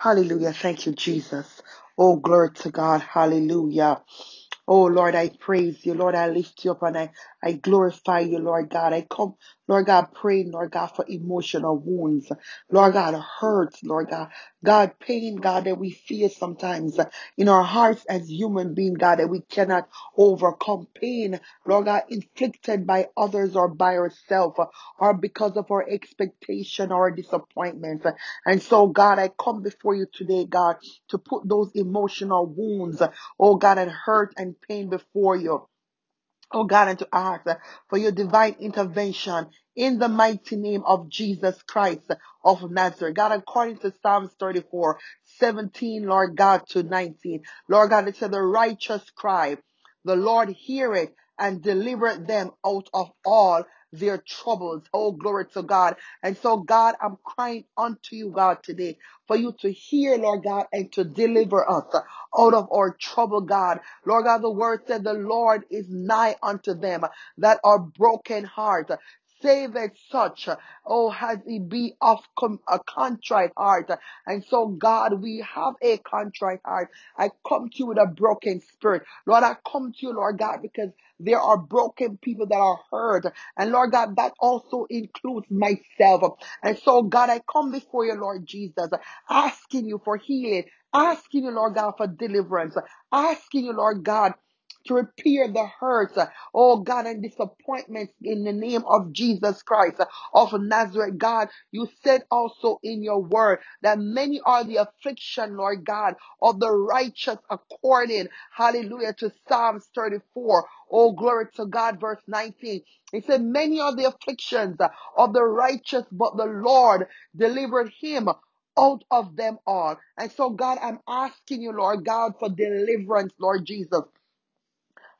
Hallelujah. Thank you, Jesus. Oh, glory to God. Hallelujah. Oh Lord, I praise you. Lord, I lift you up and I, I glorify you, Lord God. I come, Lord God, praying, Lord God, for emotional wounds. Lord God, hurts, Lord God. God, pain, God, that we feel sometimes in our hearts as human beings, God, that we cannot overcome. Pain, Lord God, inflicted by others or by ourselves or because of our expectation or disappointment. And so, God, I come before you today, God, to put those emotional wounds oh God, and hurt and pain before you. Oh God, and to ask for your divine intervention in the mighty name of Jesus Christ of Nazareth. God, according to Psalms 34, 17, Lord God, to 19. Lord God, it said the righteous cry, the Lord hear it and deliver them out of all their troubles. Oh, glory to God. And so, God, I'm crying unto you, God, today for you to hear, Lord God, and to deliver us out of our trouble, God. Lord God, the word said the Lord is nigh unto them that are broken heart. Save it such, oh, has he be of com- a contrite heart. And so, God, we have a contrite heart. I come to you with a broken spirit. Lord, I come to you, Lord God, because there are broken people that are hurt. And Lord God, that also includes myself. And so, God, I come before you, Lord Jesus, asking you for healing, asking you, Lord God, for deliverance, asking you, Lord God, to repair the hurts, oh God, and disappointments in the name of Jesus Christ of Nazareth. God, you said also in your word that many are the affliction, Lord God, of the righteous according, hallelujah, to Psalms 34. Oh, glory to God, verse 19. It said, many are the afflictions of the righteous, but the Lord delivered him out of them all. And so, God, I'm asking you, Lord God, for deliverance, Lord Jesus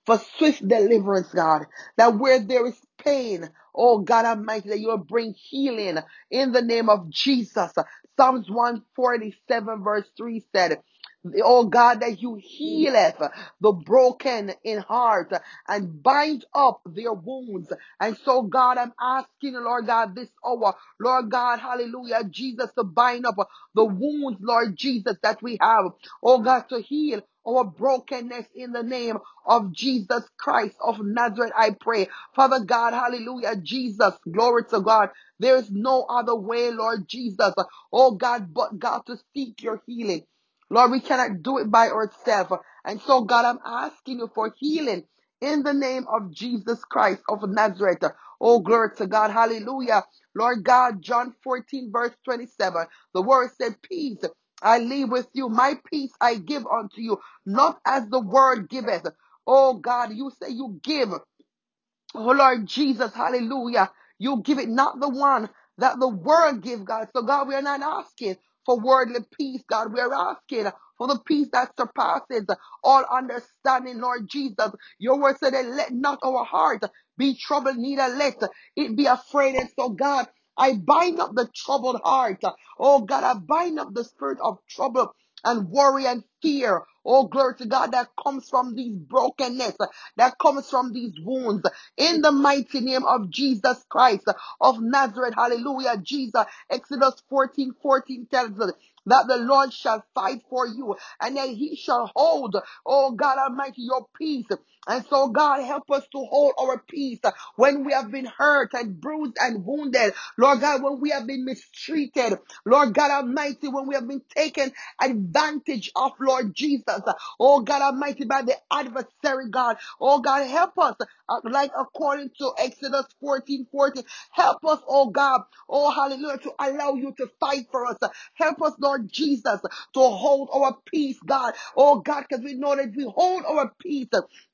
for swift deliverance, God. That where there is pain, oh God Almighty, that you'll bring healing in the name of Jesus. Psalms 147 verse 3 said, Oh God, that you healeth the broken in heart and bind up their wounds. And so, God, I'm asking, Lord God, this hour, Lord God, hallelujah, Jesus, to bind up the wounds, Lord Jesus, that we have. Oh God, to heal our brokenness in the name of Jesus Christ of Nazareth, I pray. Father God, hallelujah, Jesus, glory to God. There is no other way, Lord Jesus, oh God, but God, to seek your healing. Lord, we cannot do it by ourselves. And so, God, I'm asking you for healing in the name of Jesus Christ of Nazareth. Oh, glory to God. Hallelujah. Lord God, John 14, verse 27. The word said, Peace I leave with you. My peace I give unto you, not as the world giveth. Oh God, you say you give. Oh Lord Jesus, hallelujah. You give it not the one that the world give, God. So God, we are not asking for worldly peace, God. We are asking for the peace that surpasses all understanding, Lord Jesus. Your word said let not our heart be troubled, neither let it be afraid. And so God, I bind up the troubled heart. Oh God, I bind up the spirit of trouble and worry and fear. Oh, glory to God that comes from these brokenness, that comes from these wounds in the mighty name of Jesus Christ of Nazareth. Hallelujah. Jesus, Exodus 14 14 tells us that the Lord shall fight for you and that he shall hold, oh God Almighty, your peace. And so, God, help us to hold our peace when we have been hurt and bruised and wounded. Lord God, when we have been mistreated. Lord God Almighty, when we have been taken advantage of, Lord Jesus. Oh God Almighty, by the adversary, God. Oh God, help us, uh, like according to Exodus 14 14. Help us, oh God. Oh hallelujah, to allow you to fight for us. Help us, Lord Jesus, to hold our peace, God. Oh God, because we know that if we hold our peace,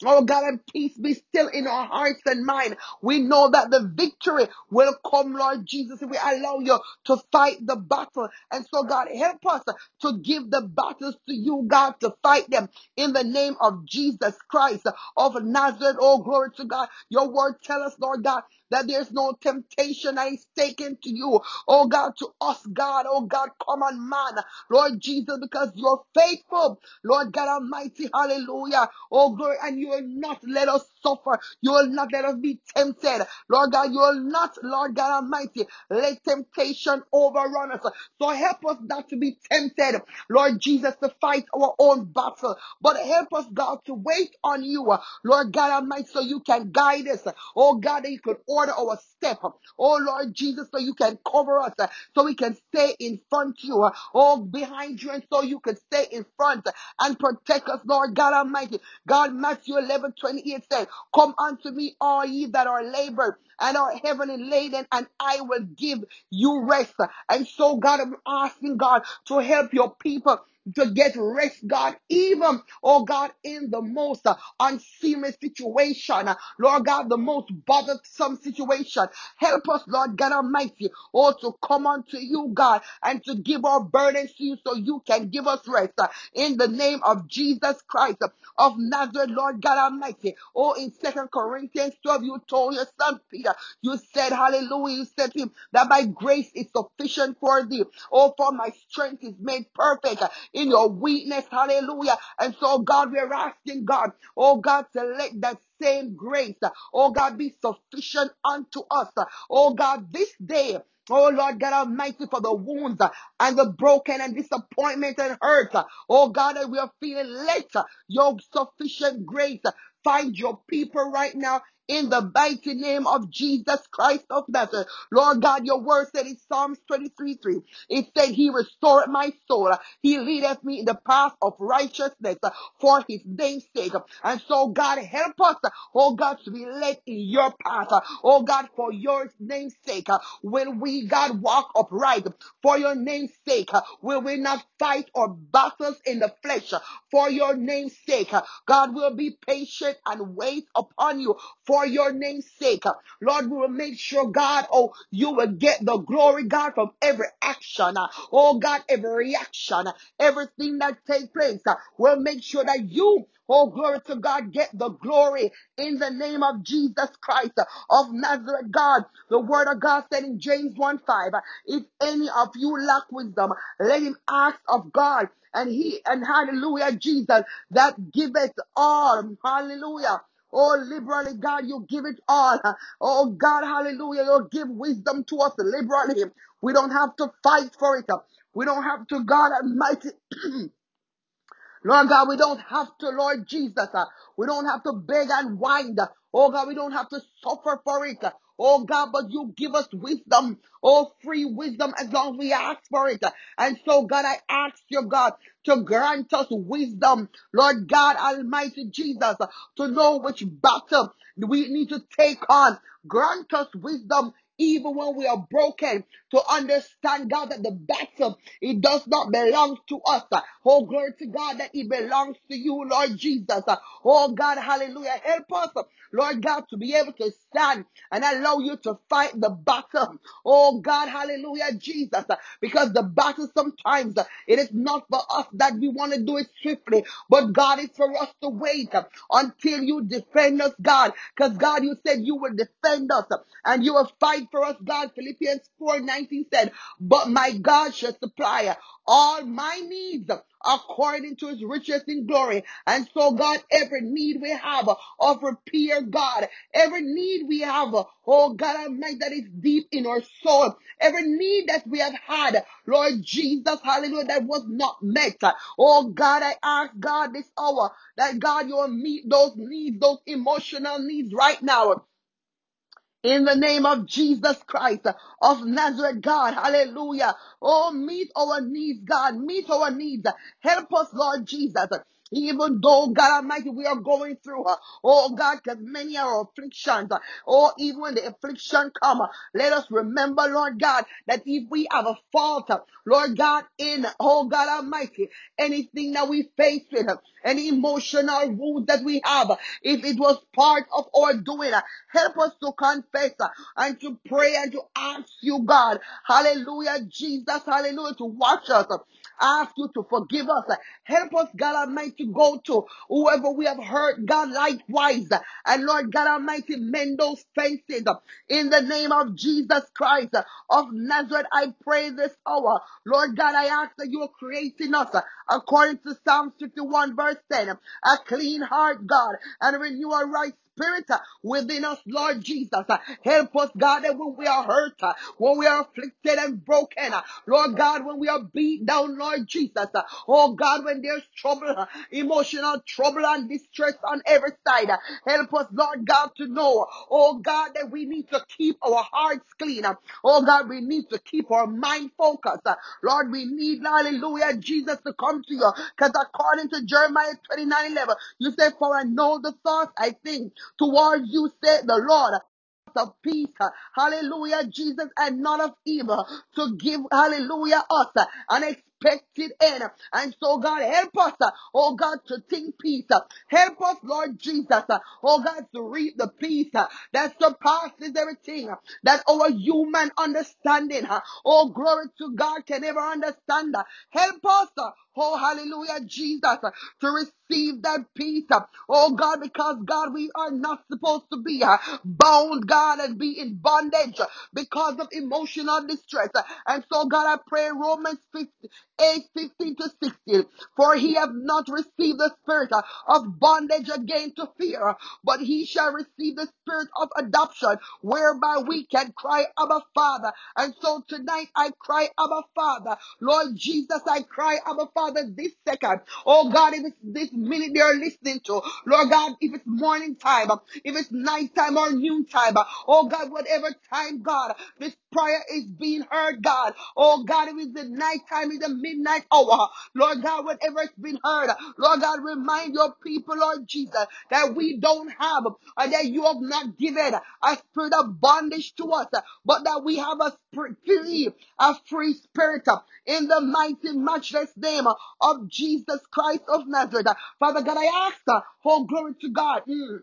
oh God, and peace be still in our hearts and mind. We know that the victory will come, Lord Jesus, if we allow you to fight the battle. And so, God, help us to give the battles to you, God, to fight them in the name of Jesus Christ of Nazareth. Oh, glory to God. Your word tell us, Lord God, that there's no temptation that is taken to you. Oh God, to us, God, oh God, come common man, Lord Jesus, because you're faithful, Lord God Almighty, hallelujah. Oh glory, and you will not let us suffer. You will not let us be tempted. Lord God, you will not, Lord God Almighty, let temptation overrun us. So help us not to be tempted, Lord Jesus, to fight our own battle. But help us, God, to wait on you, Lord God Almighty, so you can guide us. Oh God, that you could order our step. Oh Lord Jesus, so you can cover us, so we can stay in front you. Oh, behind you, and so you can stay in front and protect us, Lord God Almighty. God, Matthew 11 28 said, Come unto me, all ye that are labored and are heavily laden, and I will give you rest. And so, God, I'm asking God to help your people to get rest, God, even, oh God, in the most uh, unseemly situation, Lord God, the most bothersome situation. Help us, Lord God Almighty, oh, to come unto you, God, and to give our burdens to you so you can give us rest. in the name of Jesus Christ of Nazareth, Lord God Almighty. Oh, in Second Corinthians 12, you told your son Peter, you said, Hallelujah, you said to him that my grace is sufficient for thee. Oh, for my strength is made perfect in your weakness. Hallelujah. And so, God, we're asking God, oh God, to let that same grace, oh God, be sufficient unto us. Oh God, this day. Oh Lord God Almighty, for the wounds and the broken and disappointment and hurt. Oh God, that we are feeling later. Your sufficient grace. Find your people right now in the mighty name of Jesus Christ of Nazareth. Lord God, your word said in Psalms 23 3, it said, He restored my soul. He leadeth me in the path of righteousness for His name's sake. And so, God, help us, oh God, to be led in your path. Oh God, for your name's sake. Will we, God, walk upright for your name's sake? Will we not fight or battles in the flesh for your name's sake? God will be patient and wait upon you for your name's sake. Lord, we will make sure, God, oh, you will get the glory, God, from every action. Oh, God, every reaction, everything that takes place. We'll make sure that you, oh, glory to God, get the glory in the name of Jesus Christ of Nazareth, God. The word of God said in James 1 5, uh, if any of you lack wisdom, let him ask of God. And he, and hallelujah, Jesus, that giveth all, hallelujah. Oh, liberally, God, you give it all. Oh, God, hallelujah. You give wisdom to us liberally. We don't have to fight for it. We don't have to, God Almighty. Lord God, we don't have to, Lord Jesus. we don't have to beg and whine. Oh God, we don't have to suffer for it. Oh God, but you give us wisdom. Oh, free wisdom as long as we ask for it. And so, God, I ask you, God, to grant us wisdom. Lord God, Almighty Jesus, to know which battle we need to take on. Grant us wisdom even when we are broken, to understand, God, that the battle, it does not belong to us. Oh, glory to God, that it belongs to you, Lord Jesus. Oh, God, hallelujah. Help us, Lord God, to be able to stand and allow you to fight the battle. Oh, God, hallelujah, Jesus. Because the battle sometimes, it is not for us that we want to do it swiftly, but God, it's for us to wait until you defend us, God. Because, God, you said you will defend us and you will fight for us, God. Philippians 4 19 said, But my God shall supply all my needs according to his riches in glory. And so, God, every need we have of repair, God, every need we have, oh God Almighty, that is deep in our soul, every need that we have had, Lord Jesus, hallelujah, that was not met. Oh God, I ask God this hour that God, you will meet those needs, those emotional needs right now in the name of Jesus Christ of Nazareth, God. Hallelujah. Oh, meet our needs, God. Meet our needs. Help us, Lord Jesus. Even though, God Almighty, we are going through, uh, oh God, because many are afflictions. uh, Oh, even when the affliction come, uh, let us remember, Lord God, that if we have a fault, uh, Lord God, in, oh God Almighty, anything that we face with, uh, any emotional wound that we have, if it was part of our doing, help us to confess and to pray and to ask you, God, hallelujah, Jesus, hallelujah, to watch us. Ask you to forgive us. Help us, God Almighty, to go to, whoever we have hurt, God, likewise. And Lord God Almighty, mend those fences in the name of Jesus Christ of Nazareth. I pray this hour, Lord God, I ask that you are creating us according to Psalm 51, verse 10, a clean heart, God, and renew a right spirit uh, within us, Lord Jesus. Uh, Help us, God, that when we are hurt, uh, when we are afflicted and broken, Lord God, when we are beat down, Lord Jesus. Oh God, when there's trouble, emotional trouble and distress on every side, help us, Lord God, to know, oh God, that we need to keep our hearts clean. Oh God, we need to keep our mind focused. Lord, we need, hallelujah, Jesus to come to you. Because according to Jeremiah 29 11, you say, For I know the thoughts I think towards you, said the Lord of peace, hallelujah, Jesus, and not of evil, to give, hallelujah, us an expected end. And so, God, help us, uh, oh God, to think peace. Uh, help us, Lord Jesus, uh, oh God, to read the peace that surpasses everything that our human understanding, oh glory to God, can never understand. Help us, oh hallelujah, Jesus, to receive that peace. Oh God, because God, we are not supposed to be uh, bound, God, and be in bondage uh, because of emotional distress. And so, God, I pray Romans 15, 8, 15 to 16. For he have not received the spirit uh, of bondage again to fear, but he shall receive the spirit of adoption, whereby we can cry, Abba Father. And so tonight I cry, Abba Father. Lord Jesus, I cry, Abba Father, this second. Oh God, if it's this minute they're listening to, Lord God, if it's morning time, if it's night time or noon time, oh God, whatever time, God, this prayer is being heard, God. Oh God, if it's the night time, in the midnight hour, Lord God, whatever it's been heard, Lord God, remind your people, Lord Jesus, that we don't have, and that you have not given a spirit of bondage to us, but that we have a spirit, free, a free spirit in the mighty, matchless name of Jesus Christ of Nazareth. Father God, I ask, oh glory to God. Mm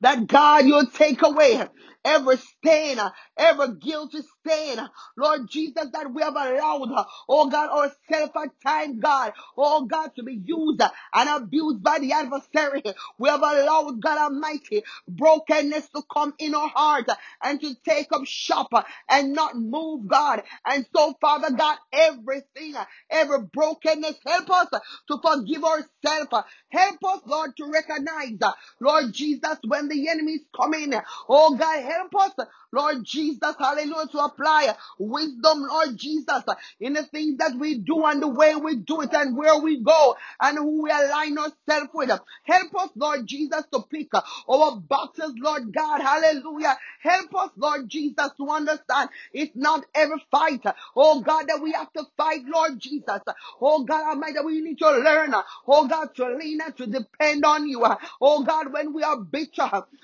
that God, you'll take away every stain, every guilty stain. Lord Jesus, that we have allowed, oh God, ourselves at time, God, oh God, to be used and abused by the adversary. We have allowed, God Almighty, brokenness to come in our heart and to take up shop and not move, God. And so, Father God, everything, every brokenness, help us to forgive ourselves. Help us, Lord, to recognize, Lord Jesus, when the enemy is coming. Oh God, help us, Lord Jesus, hallelujah, to apply wisdom, Lord Jesus, in the things that we do and the way we do it and where we go and who we align ourselves with. Help us, Lord Jesus, to pick our boxes, Lord God, hallelujah. Help us, Lord Jesus, to understand it's not every fight, oh God, that we have to fight, Lord Jesus. Oh God Almighty, we need to learn, oh God, to lean and to depend on you. Oh God, when we are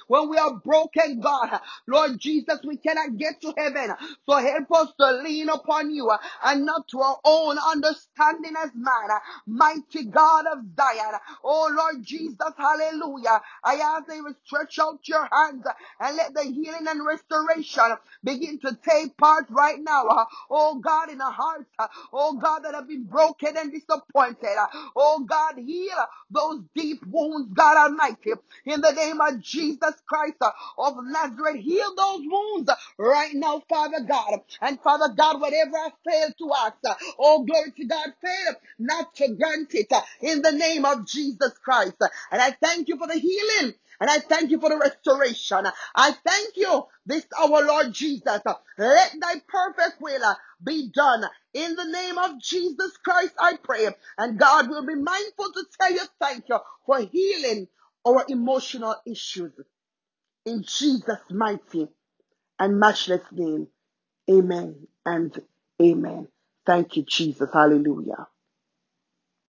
when we are broken, God, Lord Jesus, we cannot get to heaven. So help us to lean upon you and not to our own understanding as man. Mighty God of Zion. Oh Lord Jesus, hallelujah. I ask that you stretch out your hands and let the healing and restoration begin to take part right now. Oh God, in the hearts, oh God, that have been broken and disappointed. Oh God, heal those deep wounds, God Almighty. In the name of Jesus Christ uh, of Nazareth, heal those wounds uh, right now, Father God. And Father God, whatever I fail to ask, uh, oh glory to God, fail not to grant it in the name of Jesus Christ. And I thank you for the healing. And I thank you for the restoration. I thank you this hour Lord Jesus. Let thy perfect will be done. In the name of Jesus Christ, I pray. And God will be mindful to tell you thank you for healing our emotional issues. In Jesus' mighty and matchless name. Amen and amen. Thank you, Jesus. Hallelujah.